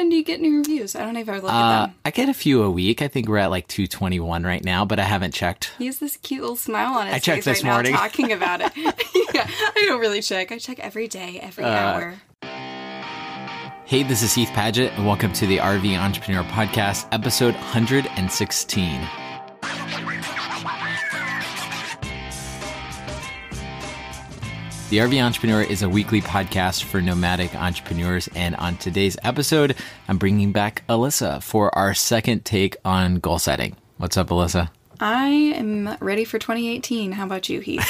often do you get new reviews? I don't ever look Uh, at them. I get a few a week. I think we're at like 221 right now, but I haven't checked. He has this cute little smile on his I checked face this right morning. now talking about it. yeah, I don't really check. I check every day, every Uh, hour. Hey, this is Heath Padgett, and welcome to the RV Entrepreneur Podcast, episode 116. The RV Entrepreneur is a weekly podcast for nomadic entrepreneurs, and on today's episode, I'm bringing back Alyssa for our second take on goal setting. What's up, Alyssa? I am ready for 2018. How about you, Heath?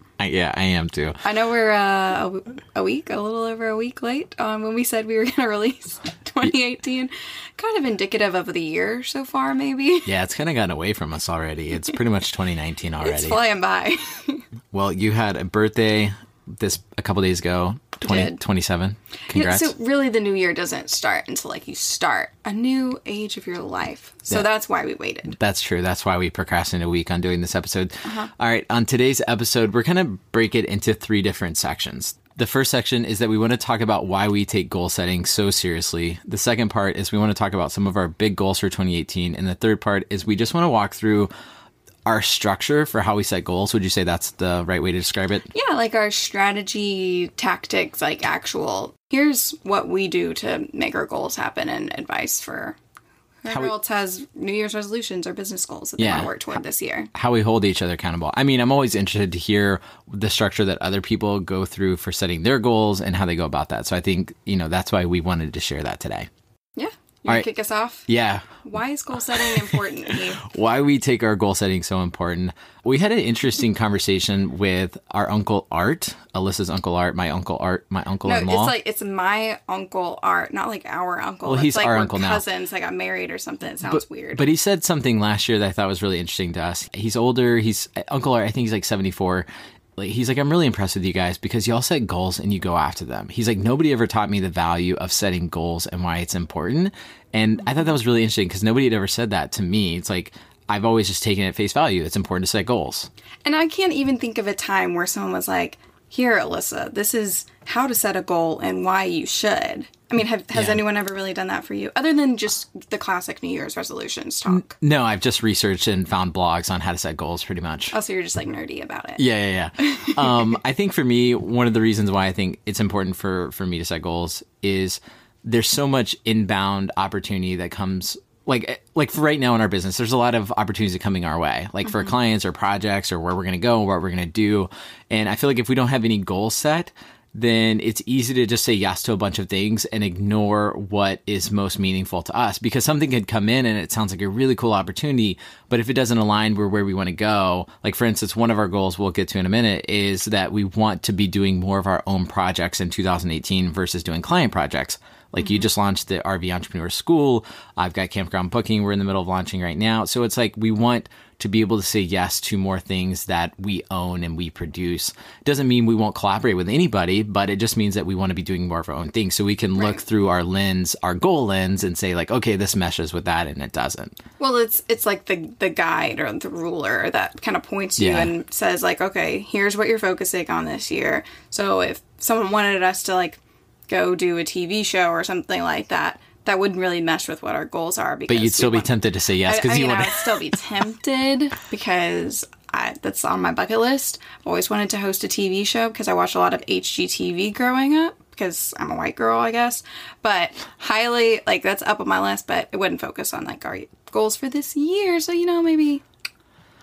I, yeah, I am too. I know we're uh, a, a week, a little over a week late on when we said we were going to release 2018. Kind of indicative of the year so far, maybe. Yeah, it's kind of gotten away from us already. It's pretty much 2019 already. It's already. flying by. Well, you had a birthday this a couple days ago, 20, did. 27. Yeah, Congrats. so really, the new year doesn't start until like you start a new age of your life. So Yeah. that's why we waited. That's true. That's why we procrastinated a week on doing this episode. Uh-huh. All right, on today's episode, we're going to break it into three different sections. The first section is that we want to talk about why we take goal setting so seriously. The second part is we want to talk about some of our big goals for 2018. And the third part is we just want to walk through our structure for how we set goals. Would you say that's the right way to describe it? Yeah, like our strategy, tactics, like actual. Here's what we do to make our goals happen, and advice for whoever we- else has New Year's resolutions or business goals that they want to work toward this year. how we hold each other accountable. I mean, I'm always interested to hear the structure that other people go through for setting their goals and how they go about that. So I think, you know, that's why we wanted to share that today. You right. kick us off? Yeah. Why is goal setting important? Why we take our goal setting so important. We had an interesting conversation with our uncle Art, Alyssa's uncle Art, my uncle Art, my uncle No, in it's law. like it's my uncle Art, not like our uncle. Well, It's he's like our uncle now. cousins. They got married or something. It sounds weird. But he said something last year that I thought was really interesting to us. He's older. He's uh, Uncle Art. I think he's like 74. Like, he's like, I'm really impressed with you guys because y'all set goals and you go after them. He's like, nobody ever taught me the value of setting goals and why it's important. And I thought that was really interesting because nobody had ever said that to me. It's like, I've always just taken it at face value. It's important to set goals. And I can't even think of a time where someone was like, "Here, Alyssa, this is how to set a goal and why you should." I mean, have, has Yeah. anyone ever really done that for you, other than just the classic New Year's resolutions talk? No, I've just researched and found blogs on how to set goals pretty much. Also, you're just like nerdy about it. Yeah, yeah, yeah. um, I think for me, one of the reasons why I think it's important for for me to set goals is there's so much inbound opportunity that comes like eh, like for right now in our business there's a lot of opportunities coming our way like for mm-hmm. clients or projects or where we're going to go or what we're going to do. And i feel like if we don't have any goal set then it's easy to just say yes to a bunch of things and ignore what is most meaningful to us because something could come in and it sounds like a really cool opportunity but if it doesn't align with where we want to go like for instance one of our goals we'll get to in a minute is that we want to be doing more of our own projects in 2018 versus doing client projects like you just launched the RV Entrepreneur School. I've got Campground Booking. We're in the middle of launching right now. So it's like we want to be able to say yes to more things that we own and we produce. Doesn't mean we won't collaborate with anybody, but it just means that we want to be doing more of our own things. So we can look through our lens, our goal lens, and say like, okay, this meshes with that, and it doesn't. Well, it's it's like the the guide or the ruler that kind of points you Yeah. and says like, okay, here's what you're focusing on this year. So if someone wanted us to like go do a TV show or something like that, that wouldn't really mesh with what our goals are. Because But you'd still be want- tempted to say yes because you want I'd still be tempted because I, that's on my bucket list. I've always wanted to host a TV show because I watched a lot of HGTV growing up because I'm a white girl, I guess. But highly, like, that's up on my list, but it wouldn't focus on, like, our goals for this year. So, you know, maybe,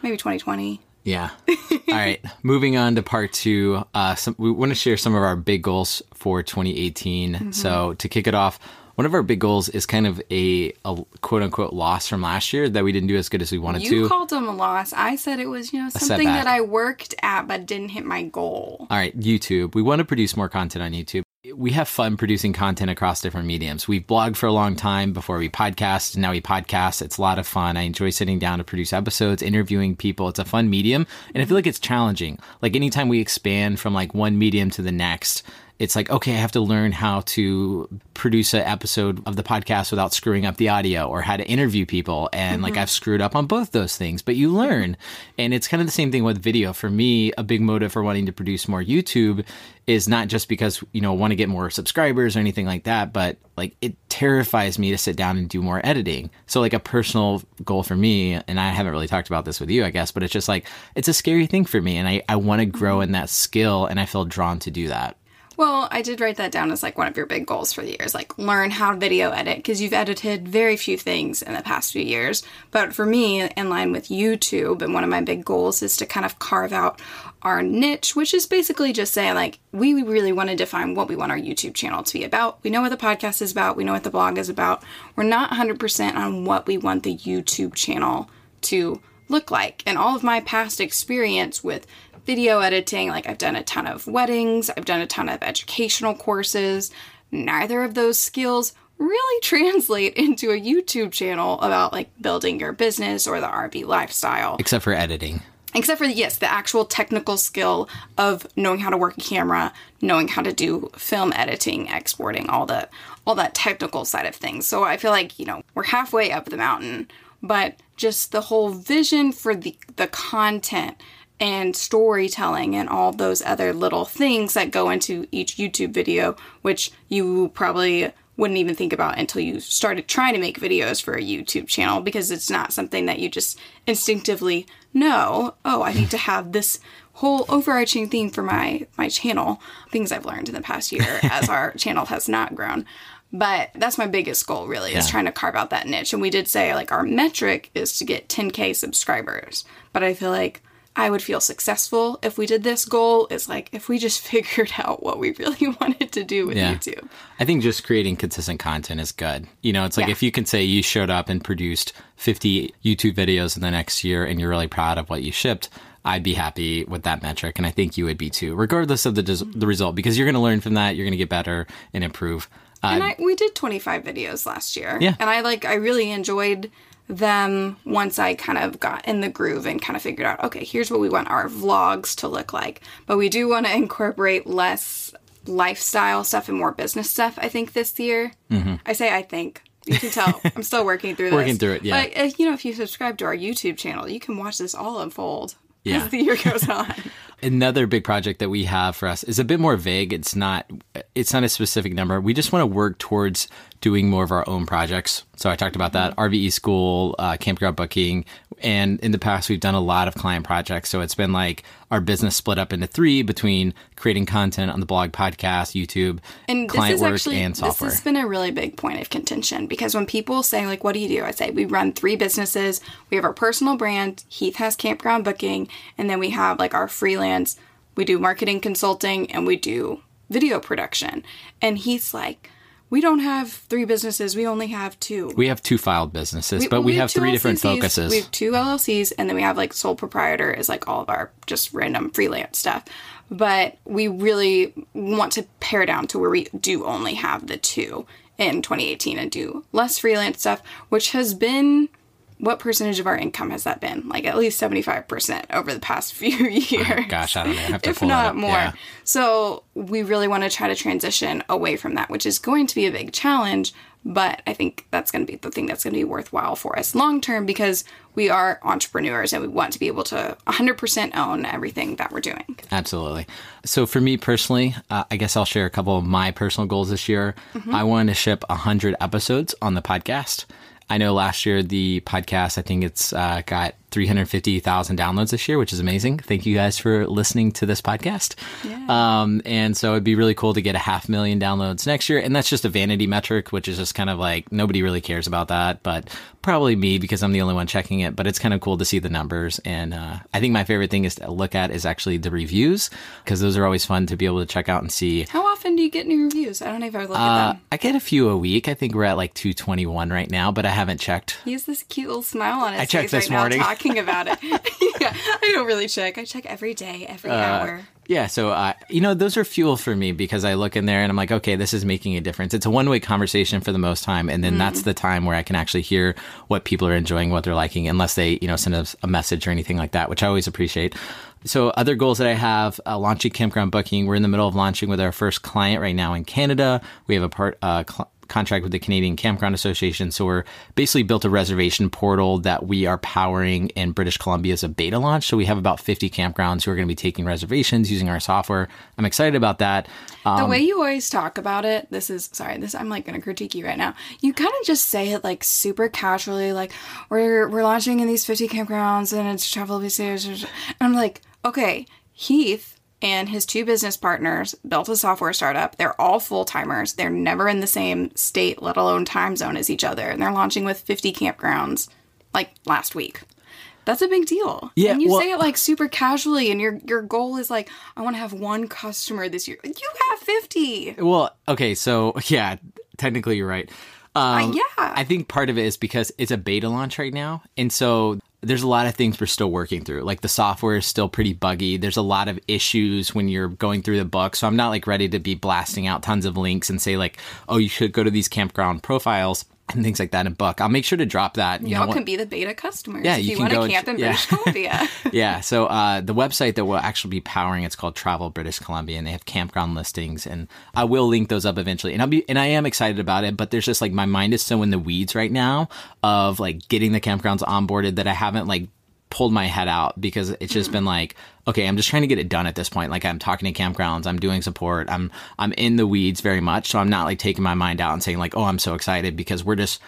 maybe 2020. Yeah. All right. Moving on to part two. Uh, some, we want to share some of our big goals for 2018. Mm-hmm. So to kick it off, one of our big goals is kind of a, a quote unquote loss from last year that we didn't do as good as we wanted You to. You called them a loss. I said it was, you know, something that I worked at but didn't hit my goal. All right, YouTube. We want to produce more content on YouTube. We have fun producing content across different mediums. We've blogged for a long time before we podcast. Now we podcast. It's a lot of fun. I enjoy sitting down to produce episodes, interviewing people. It's a fun medium. And I feel like it's challenging. Like anytime we expand from like one medium to the next, it's like, okay, I have to learn how to produce an episode of the podcast without screwing up the audio or how to interview people. And like mm-hmm. I've screwed up on both those things, but you learn. And it's kind of the same thing with video. For me, a big motive for wanting to produce more YouTube is not just because, you know, want to get more subscribers or anything like that, but like it terrifies me to sit down and do more editing. So like a personal goal for me, and I haven't really talked about this with you, I guess, but it's just like it's a scary thing for me and I, I want to grow mm-hmm. in that skill and I feel drawn to do that. Well, I did write that down as like one of your big goals for the years, like learn how to video edit because you've edited very few things in the past few years. But for me, in line with YouTube, and one of my big goals is to kind of carve out our niche, which is basically just saying like we really want to define what we want our YouTube channel to be about. We know what the podcast is about, we know what the blog is about. We're not 100% on what we want the YouTube channel to look like. And all of my past experience with video editing. Like, I've done a ton of weddings, I've done a ton of educational courses. Neither of those skills really translate into a YouTube channel about like building your business or the RV lifestyle. Except for editing. Except for, yes, the actual technical skill of knowing how to work a camera, knowing how to do film editing, exporting, all the all that technical side of things. So I feel like, you know, we're halfway up the mountain, but just the whole vision for the the content and storytelling and all those other little things that go into each YouTube video, which you probably wouldn't even think about until you started trying to make videos for a YouTube channel because it's not something that you just instinctively know, oh, I need to have this whole overarching theme for my my channel. Things I've learned in the past year as our channel has not grown. But that's my biggest goal really is trying to carve out that niche. And we did say like our metric is to get 10k subscribers. But I feel like I would feel successful if we did this goal is like if we just figured out what we really wanted to do with Yeah. YouTube. I think just creating consistent content is good. You know, it's like Yeah. if you can say you showed up and produced 50 YouTube videos in the next year and you're really proud of what you shipped, I'd be happy with that metric. And I think you would be too, regardless of the, des- the result, because you're going to learn from that. You're going to get better and improve. Uh, And I, we did 25 videos last year. Yeah. And I like, I really enjoyed them once I kind of got in the groove and kind of figured out, okay, here's what we want our vlogs to look like. But we do want to incorporate less lifestyle stuff and more business stuff, I think, this year. I say I think. You can tell I'm still working through this. Mm-hmm. Working through it, yeah. But, uh, you know, if you subscribe to our YouTube channel, you can watch this all unfold Yeah. as the year goes on. another big project that we have for us is a bit more vague. It's not it's not a specific number. We just want to work towards doing more of our own projects. So I talked about that RVE school, uh, campground booking, and in the past we've done a lot of client projects. So it's been like our business split up into three between creating content on the blog, podcast, YouTube, And this client is work, actually and software. this has been a really big point of contention because when people say like, "What do you do?" I say we run three businesses. We have our personal brand. Heath has campground booking, and then we have like our freelance. We do marketing consulting and we do video production. And Heath's like, "We don't have three businesses. We only have two. we have two filed businesses, but we, have, two three different focuses. We have two LLCs, and then we have like sole proprietor is like all of our just random freelance stuff. But we really want to pare down to where we do only have the two in 2018 and do less freelance stuff, which has been what percentage of our income has that been? Like at least 75% over the past few years. Gosh, I don't know. I have to if pull that not more. Yeah. So we really want to try to transition away from that, which is going to be a big challenge. But I think that's going to be the thing that's going to be worthwhile for us long term because we are entrepreneurs and we want to be able to 100% own everything that we're doing. Absolutely. So for me personally, uh, I guess I'll share a couple of my personal goals this year. Mm-hmm. I want to ship 100 episodes on the podcast. I know last year the podcast, I think it's uh, got 350,000 downloads this year, which is amazing. Thank you guys for listening to this podcast. Um, and so it'd be really cool to get a half million downloads next year. And that's just a vanity metric, which is just kind of like nobody really cares about that, but probably me because I'm the only one checking it. But it's kind of cool to see the numbers. And uh, I think my favorite thing is to look at is actually the reviews because those are always fun to be able to check out and see. How often do you get new reviews? I don't even look Uh, at them. I get a few a week. I think we're at like 221 right now, but I haven't checked. He has this cute little smile on his I checked this right morning. Talking about it. yeah, I don't really check. I check every day, every Uh, hour. Yeah, so uh, you know those are fuel for me because I look in there and I'm like, okay, this is making a difference. It's a one way conversation for the most time, and then that's the time where I can actually hear what people are enjoying, what they're liking, unless they you know send us a message or anything like that, which I always appreciate. So other goals that I have, uh, launching campground booking. We're in the middle of launching with our first client right now in Canada. We have a part uh, cl- contract with the Canadian Campground Association. So we're basically built a reservation portal that we are powering in British Columbia as a beta launch. So we have about 50 campgrounds who are going to be taking reservations using our software. I'm excited about that. Um, the way you always talk about it, this is sorry, this I'm like gonna critique you right now. You kind of just say it like super casually, like we're we're launching in these 50 campgrounds and it's travel visitors. And I'm like, okay, Heath and his two business partners built a software startup. They're all full timers. They're never in the same state, let alone time zone as each other. And they're launching with 50 campgrounds like last week. That's a big deal. Yeah, And you well- say it like super casually and your your goal is like, I want to have one customer this year. You have 50. Well, okay, so yeah, technically you're right. Um, Uh, yeah. I think part of it is because it's a beta launch right now, and so there's a lot of things we're still working through. Like the software is still pretty buggy. There's a lot of issues when you're going through the book. So I'm not like ready to be blasting out tons of links and say like, oh, you should go to these campground profiles and things like that in book. I'll make sure to drop that. You Y'all know, can be the beta customers Yeah, if you you, can want go to camp ch- in yeah. British Columbia. yeah. So uh, the website that we'll actually be powering it's called Travel British Columbia, and they have campground listings, and I will link those up eventually. And I'll be and I am excited about it, but there's just like my mind is so in the weeds right now of like getting the campgrounds onboarded that I haven't like pulled my head out because it's just been like okay i'm just trying to get it done at this point. Like i'm talking to campgrounds i'm doing support i'm i'm in the weeds very much. So i'm not like taking my mind out and saying like oh i'm so excited because we're just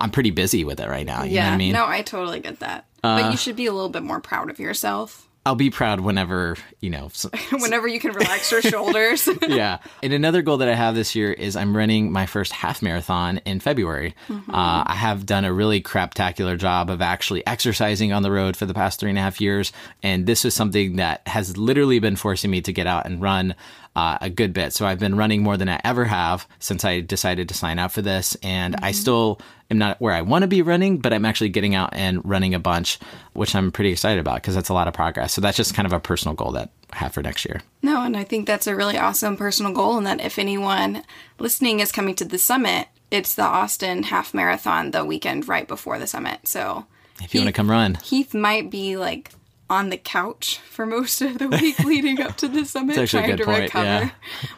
i'm pretty busy with it right now. You know what i mean? Uh, No, I totally get that. but you should be a little bit more proud of yourself i'll be proud whenever you know s- whenever you can relax your shoulders. yeah. And another goal that I have this year is I'm running my first half marathon in February. Mm-hmm. Uh, I have done a really craptacular job of actually exercising on the road for the past three and a half years. And this is something that has literally been forcing me to get out and run uh, a good bit. So I've been running more than I ever have since I decided to sign up for this. And I still am not where I want to be running, but I'm actually getting out and running a bunch, which I'm pretty excited about because that's a lot of progress. So that's just kind of a personal goal that I have for next year. no, and I think that's a really awesome personal goal. And that if anyone listening is coming to the summit, it's the Austin Half Marathon the weekend right before the summit. So If you want to come run. Heath might be like on the couch for most of the week leading up to the summit, trying to point, recover. yeah.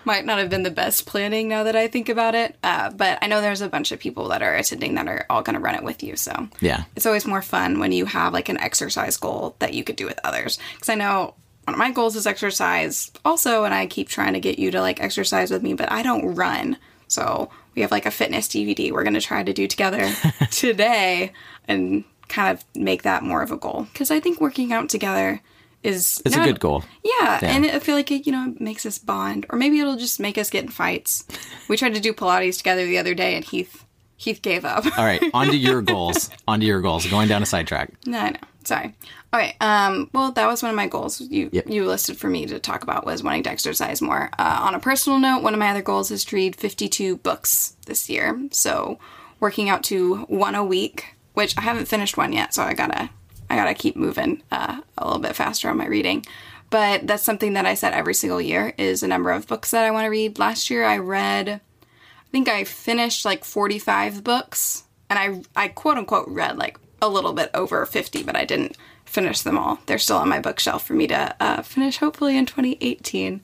Might not have been the best planning now that I think about it, uh, but I know there's a bunch of people that are attending that are all going to run it with you. So Yeah. it's always more fun when you have like an exercise goal that you could do with others. Because I know one of my goals is exercise also, and I keep trying to get you to like exercise with me, but I don't run. So we have like a fitness DVD we're going to try to do together today and kind of make that more of a goal. Because I think working out together is It's a good goal. yeah, and I feel like it, you know, makes us bond, or maybe it'll just make us get in fights. We tried to do Pilates together the other day, and Heath Heath gave up. All right, on to your goals. On to your goals. Going down a sidetrack. no, I know. Sorry. All right. Um. Well, that was one of my goals. You Yep. you listed for me to talk about was wanting to exercise more. Uh, on a personal note, one of my other goals is to read fifty-two books this year. So working out to one a week, which I haven't finished one yet. So I gotta I gotta keep moving uh, a little bit faster on my reading. But that's something that I set every single year is a number of books that I want to read. Last year I read I think I finished like 45 books and I I quote unquote read like a little bit over 50 but I didn't finish them all. They're still on my bookshelf for me to uh, finish hopefully in 2018.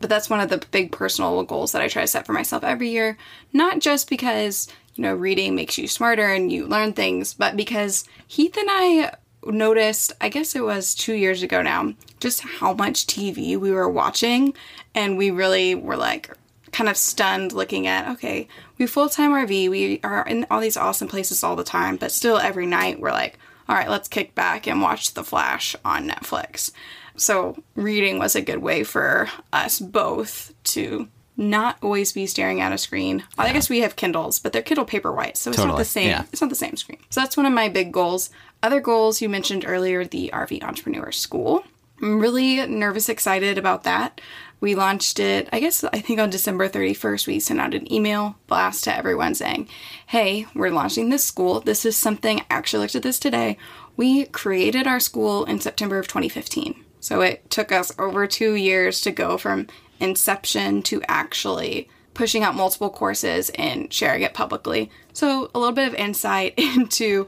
But that's one of the big personal goals that I try to set for myself every year, not just because you know reading makes you smarter and you learn things, but because Heath and I noticed, I guess it was 2 years ago now, just how much TV we were watching and we really were like kind of stunned looking at okay we full-time rv we are in all these awesome places all the time but still every night we're like all right let's kick back and watch the flash on netflix so reading was a good way for us both to not always be staring at a screen i guess we have kindles but they're kindle paperwhite so it's not the same yeah. it's not the same screen so that's one of my big goals other goals you mentioned earlier the rv entrepreneur school I'm really nervous, excited about that. We launched it, I guess, I think on December 31st. We sent out an email blast to everyone saying, Hey, we're launching this school. This is something, I actually looked at this today. We created our school in September of 2015. So it took us over two years to go from inception to actually pushing out multiple courses and sharing it publicly. So a little bit of insight into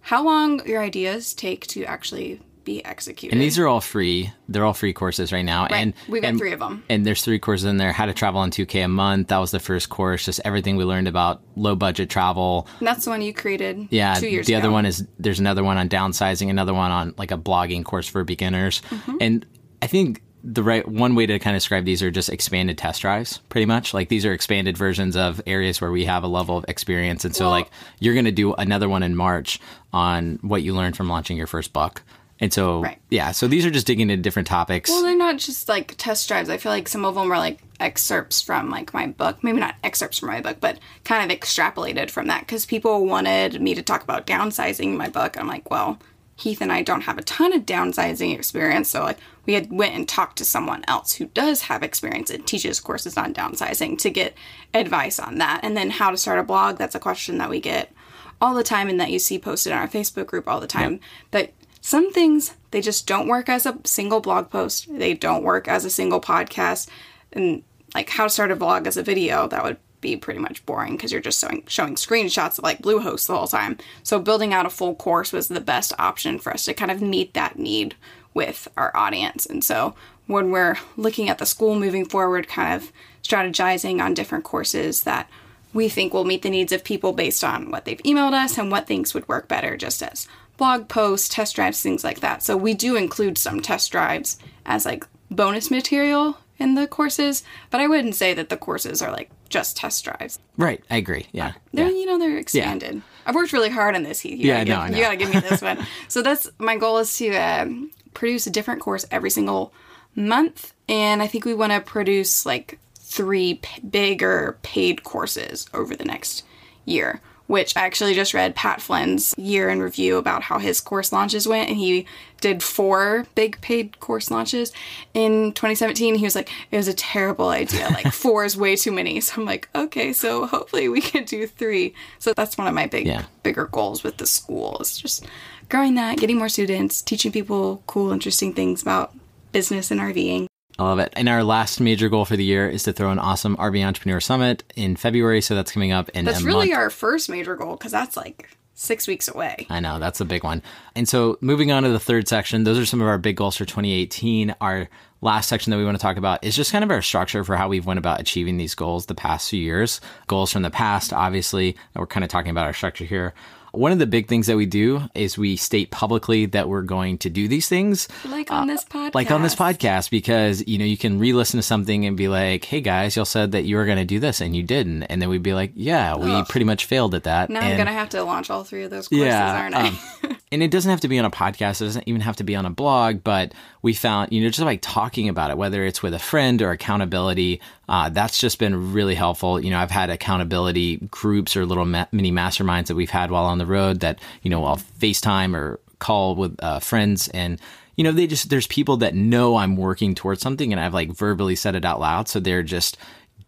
how long your ideas take to actually be executed. And these are all free. They're all free courses right now. And we got and, three of them. And there's three courses in there. How to travel on 2K a month. That was the first course. Just everything we learned about low budget travel. And that's the one you created. Yeah. two years ago. the ago. other one is there's another one on downsizing. Another one on like a blogging course for beginners. Mm-hmm. And I think the right one way to kind of describe these are just expanded test drives pretty much like these are expanded versions of areas where we have a level of experience and so Well- like you're going to do another one in march on what you learned from launching your first book and so Right. yeah so these are just digging into different topics Well, they're not just like test drives. I feel like some of them are like excerpts from like my book. Maybe not excerpts from my book, but kind of extrapolated from that because people wanted me to talk about downsizing my book. I'm like, well, Heath and I don't have a ton of downsizing experience, so like we had went and talked to someone else who does have experience and teaches courses on downsizing to get advice on that. And then how to start a blog. That's a question that we get all the time and that you see posted on our Facebook group all the time. That some things they just don't work as a single blog post. They don't work as a single podcast. And like how to start a vlog as a video, that would be pretty much boring because you're just showing showing screenshots of like Bluehost the whole time. So building out a full course was the best option for us to kind of meet that need with our audience. And so when we're looking at the school moving forward, kind of strategizing on different courses that we think will meet the needs of people based on what they've emailed us and what things would work better just as blog posts, test drives, things like that. So we do include some test drives as like bonus material in the courses, but I wouldn't say that the courses are like just test drives. right i agree yeah, They're yeah. you know they're expanded. I've worked really hard on this. You Yeah, gotta no, I give, know. you gotta give me this one. so that's my goal is to um, produce a different course every single month, and I think we want to produce like three p- bigger paid courses over the next year. Which I actually just read Pat Flynn's year in review about how his course launches went, and he did four big paid course launches in 2017. He was like, "It was a terrible idea. Like four is way too many." So I'm like, "Okay, so hopefully we can do three. So that's one of my big Yeah. bigger goals with the school is just growing that, getting more students, teaching people cool, interesting things about business and RVing. I love it. And our last major goal for the year is to throw an awesome RV Entrepreneur Summit in February. So that's coming up in That's really month. our first major goal because that's like six weeks away. I know that's a big one. And so moving on to the third section, those are some of our big goals for 2018. Our last section that we want to talk about is just kind of our structure for how we've went about achieving these goals the past few years. Goals from the past, obviously. We're kind of talking about our structure here. One of the big things that we do is we state publicly that we're going to do these things. Like on this podcast. Uh, Like on this podcast, because you know you can re-listen to something and be like, "Hey guys, y'all said that you were going to do this and you didn't," and then we'd be like, "Yeah, we pretty much failed at that." Now I'm gonna have to launch all three of those courses, aren't I? um, and it doesn't have to be on a podcast. It doesn't even have to be on a blog. But we found, you know, just like talking about it, whether it's with a friend or accountability, uh, that's just been really helpful. You know, I've had accountability groups or little ma- mini masterminds that we've had while on the road that, you know, I'll FaceTime or call with uh, friends and you know they just there's people that know i'm working towards something and i've like verbally said it out loud so they're just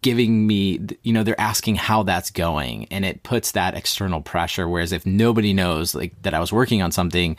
giving me you know they're asking how that's going and it puts that external pressure whereas if nobody knows like that i was working on something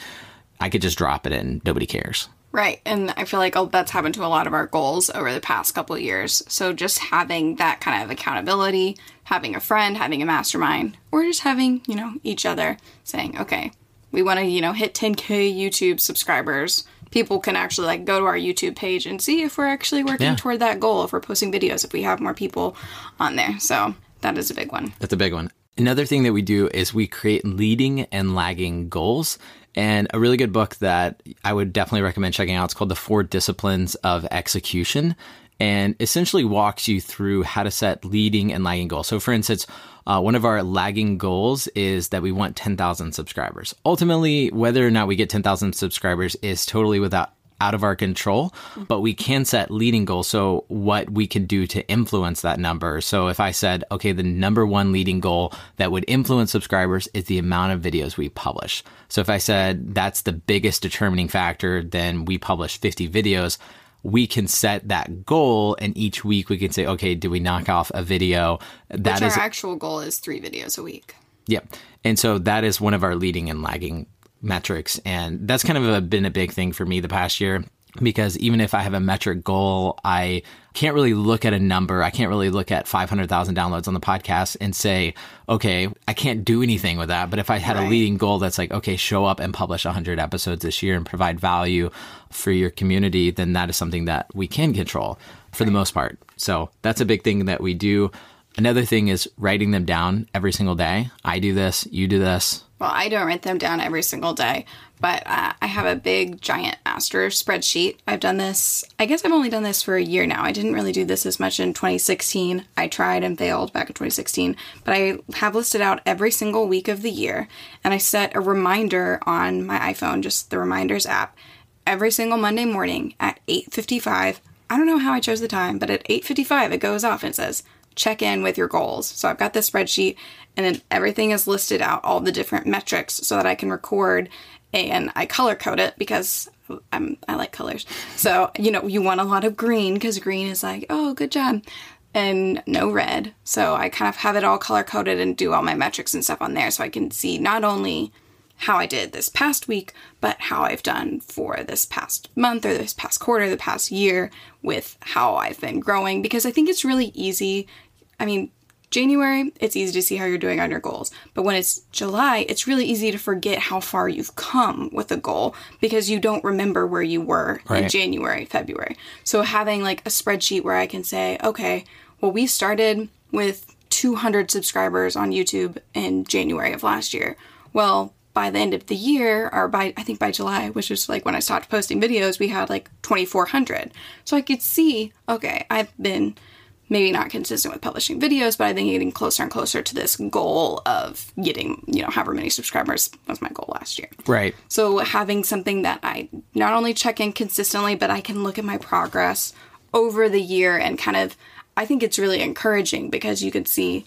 i could just drop it and nobody cares Right. And I feel like oh, that's happened to a lot of our goals over the past couple of years. So just having that kind of accountability, having a friend, having a mastermind, or just having, you know, each other saying, okay, we want to, you know, hit 10K YouTube subscribers. People can actually like go to our YouTube page and see if we're actually working Yeah. toward that goal, if we're posting videos, if we have more people on there. So that is a big one. That's a big one. Another thing that we do is we create leading and lagging goals. And a really good book that I would definitely recommend checking out. It's called The Four Disciplines of Execution and essentially walks you through how to set leading and lagging goals. So, for instance, uh, one of our lagging goals is that we want 10,000 subscribers. Ultimately, whether or not we get 10,000 subscribers is totally without out of our control, but we can set leading goals. So, what we can do to influence that number. So, if I said, okay, the number one leading goal that would influence subscribers is the amount of videos we publish. So, if I said that's the biggest determining factor, then we publish 50 videos. We can set that goal, and each week we can say, okay, do we knock off a video? That Which is our actual goal is three videos a week. Yep. And so that is one of our leading and lagging metrics. And that's kind of a, been a big thing for me the past year. Because even if I have a metric goal, I can't really look at a number. I can't really look at 500,000 downloads on the podcast and say, okay, I can't do anything with that. But if I had Right. a leading goal that's like, okay, show up and publish 100 episodes this year and provide value for your community, then that is something that we can control for the most part. So that's a big thing that we do. Another thing is writing them down every single day. I do this, you do this. Well, I don't write them down every single day, but uh, I have a big giant master spreadsheet. I've done this, I guess I've only done this for a year now. I didn't really do this as much in 2016. I tried and failed back in 2016, but I have listed out every single week of the year and I set a reminder on my iPhone, just the reminders app, every single Monday morning at 8:55. I don't know how I chose the time, but at 8:55 it goes off and says check in with your goals. So I've got this spreadsheet and then everything is listed out, all the different metrics so that I can record and I color code it because I'm I like colors. So, you know, you want a lot of green because green is like, oh, good job. And no red. So I kind of have it all color coded and do all my metrics and stuff on there so I can see not only how I did this past week, but how I've done for this past month or this past quarter, the past year with how I've been growing. Because I think it's really easy. I mean, January, it's easy to see how you're doing on your goals. But when it's July, it's really easy to forget how far you've come with a goal because you don't remember where you were in January, February. So having like a spreadsheet where I can say, okay, well, we started with 200 subscribers on YouTube in January of last year. Well, by the end of the year, or by I think by July, which is like when I stopped posting videos, we had like 2,400. So I could see, okay, I've been maybe not consistent with publishing videos, but I think getting closer and closer to this goal of getting, you know, however many subscribers was my goal last year. Right. So having something that I not only check in consistently, but I can look at my progress over the year and kind of I think it's really encouraging because you can see,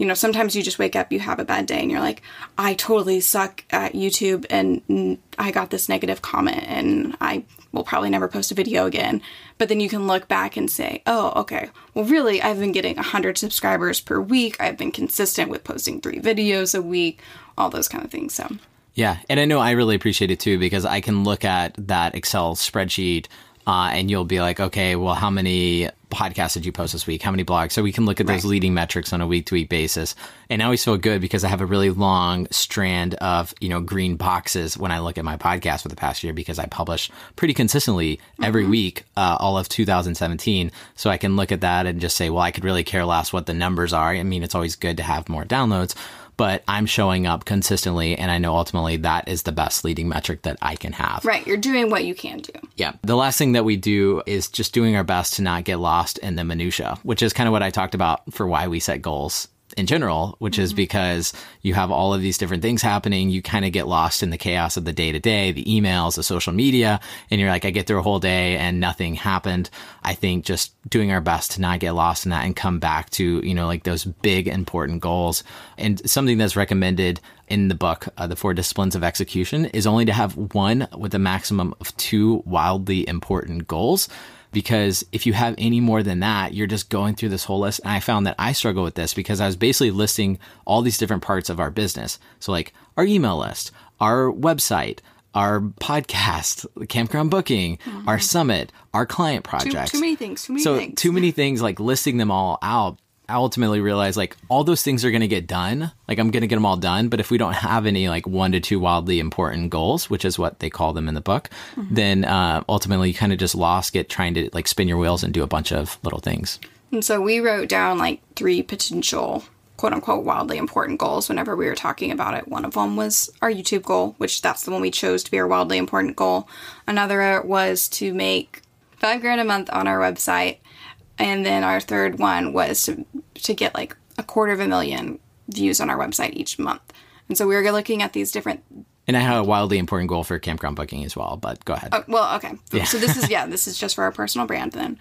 you know, sometimes you just wake up, you have a bad day and you're like, I totally suck at YouTube and I got this negative comment and I will probably never post a video again. But then you can look back and say, oh, okay, well, really, I've been getting 100 subscribers per week. I've been consistent with posting three videos a week, all those kind of things. So, Yeah, and I know I really appreciate it too because I can look at that Excel spreadsheet uh, and you'll be like, okay, well, how many podcasts did you post this week? How many blogs? So we can look at those Right. leading metrics on a week to week basis. And I always feel good because I have a really long strand of you know green boxes when I look at my podcast for the past year because I publish pretty consistently every week uh, all of 2017. So I can look at that and just say, well, I could really care less what the numbers are. I mean, it's always good to have more downloads but I'm showing up consistently, and I know ultimately that is the best leading metric that I can have. right, you're doing what you can do. Yeah. The last thing that we do is just doing our best to not get lost in the minutia, which is kind of what I talked about for why we set goals in general, which is because you have all of these different things happening. You kind of get lost in the chaos of the day to day, the emails, the social media, and you're like, I get through a whole day and nothing happened. I think just doing our best to not get lost in that and come back to, you know, like those big important goals and something that's recommended in the book, uh, The Four Disciplines of Execution, is only to have one with a maximum of two wildly important goals. Because if you have any more than that, you're just going through this whole list. And I found that I struggle with this because I was basically listing all these different parts of our business. So, like our email list, our website, our podcast, campground booking, our summit, our client Mm-hmm. Too, projects too many things. Too many so things. too many things like listing them all out i ultimately realized like all those things are going to get done like i'm going to get them all done but if we don't have any like one to two wildly important goals which is what they call them in the book Mm-hmm. then uh, ultimately you kind of just lost get trying to like spin your wheels and do a bunch of little things And so we wrote down like three potential quote unquote wildly important goals whenever we were talking about it. One of them was our YouTube goal, which that's the one we chose to be our wildly important goal. Another was to make five grand a month on our website. And then our third one was to to get like a quarter of a million views on our website each month. And so we were looking at these different and i have a wildly important goal for campground booking as well but go ahead oh, well, okay. Yeah. So this is yeah, this is just for our personal brand. Then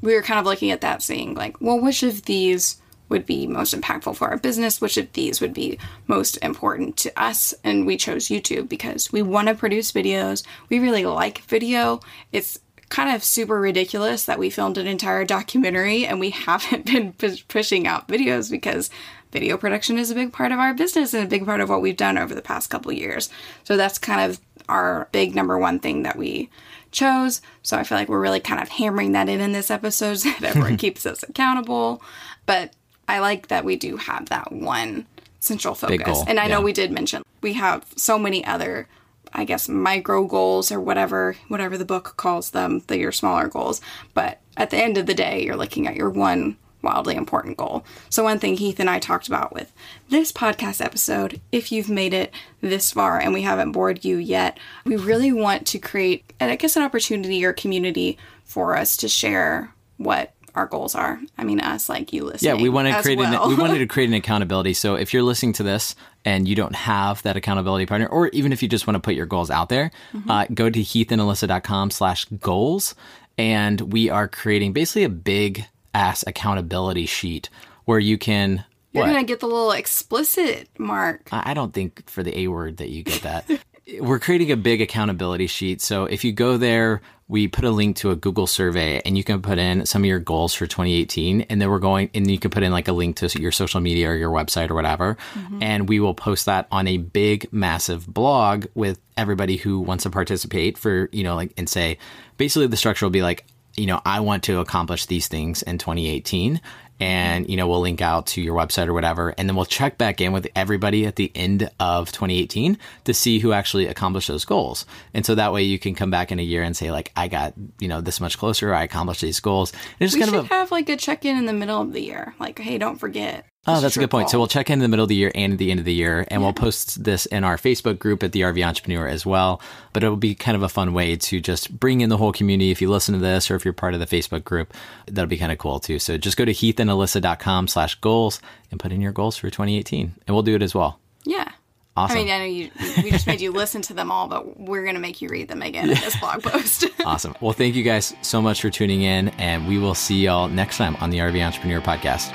we were kind of looking at that, saying like, well, which of these would be most impactful for our business? Which of these would be most important to us? And we chose YouTube because we want to produce videos. We really like video. It's kind of super ridiculous that we filmed an entire documentary and we haven't been pu- pushing out videos because video production is a big part of our business and a big part of what we've done over the past couple years. So that's kind of our big number one thing that we chose. So I feel like we're really kind of hammering that in in this episode so that everyone keeps us accountable. But I like that we do have that one central focus. goal, And I know we did mention we have so many other I guess micro goals or whatever whatever the book calls them, the your smaller goals. But at the end of the day, you're looking at your one wildly important goal. So one thing Heath and I talked about with this podcast episode, if you've made it this far and we haven't bored you yet, we really want to create and I guess an opportunity or community for us to share what our goals are. I mean us like you listening. Yeah, we want to create well. an, we wanted to create an accountability. So if you're listening to this and you don't have that accountability partner, or even if you just want to put your goals out there, Mm-hmm. uh, go to heathandalyssa.com slash goals. And we are creating basically a big ass accountability sheet where you can You're what? gonna get the little explicit mark. I don't think for the A word that you get that. We're creating a big accountability sheet. So if you go there, we put a link to a Google survey and you can put in some of your goals for 2018. And then we're going, and you can put in like a link to your social media or your website or whatever. Mm-hmm. And we will post that on a big, massive blog with everybody who wants to participate for, you know, like, and say, basically the structure will be like, you know, I want to accomplish these things in 2018. And, you know, we'll link out to your website or whatever. And then we'll check back in with everybody at the end of 2018 to see who actually accomplished those goals. And so that way you can come back in a year and say, like, I got, you know, this much closer. I accomplished these goals. And it's We kind should of a, have like a check in in the middle of the year. Like, hey, don't forget. Oh, that's a good point. So we'll check in the middle of the year and at the end of the year, and we'll post this in our Facebook group at the RV Entrepreneur as well. But it will be kind of a fun way to just bring in the whole community. If you listen to this or if you're part of the Facebook group, that'll be kind of cool too. So just go to heathandalyssa.com slash goals and put in your goals for 2018, and we'll do it as well. yeah. Awesome. I mean, I know you. We just made you listen to them all, but we're gonna make you read them again in this blog post. awesome. Well, thank you guys so much for tuning in, and we will see y'all next time on the RV Entrepreneur Podcast.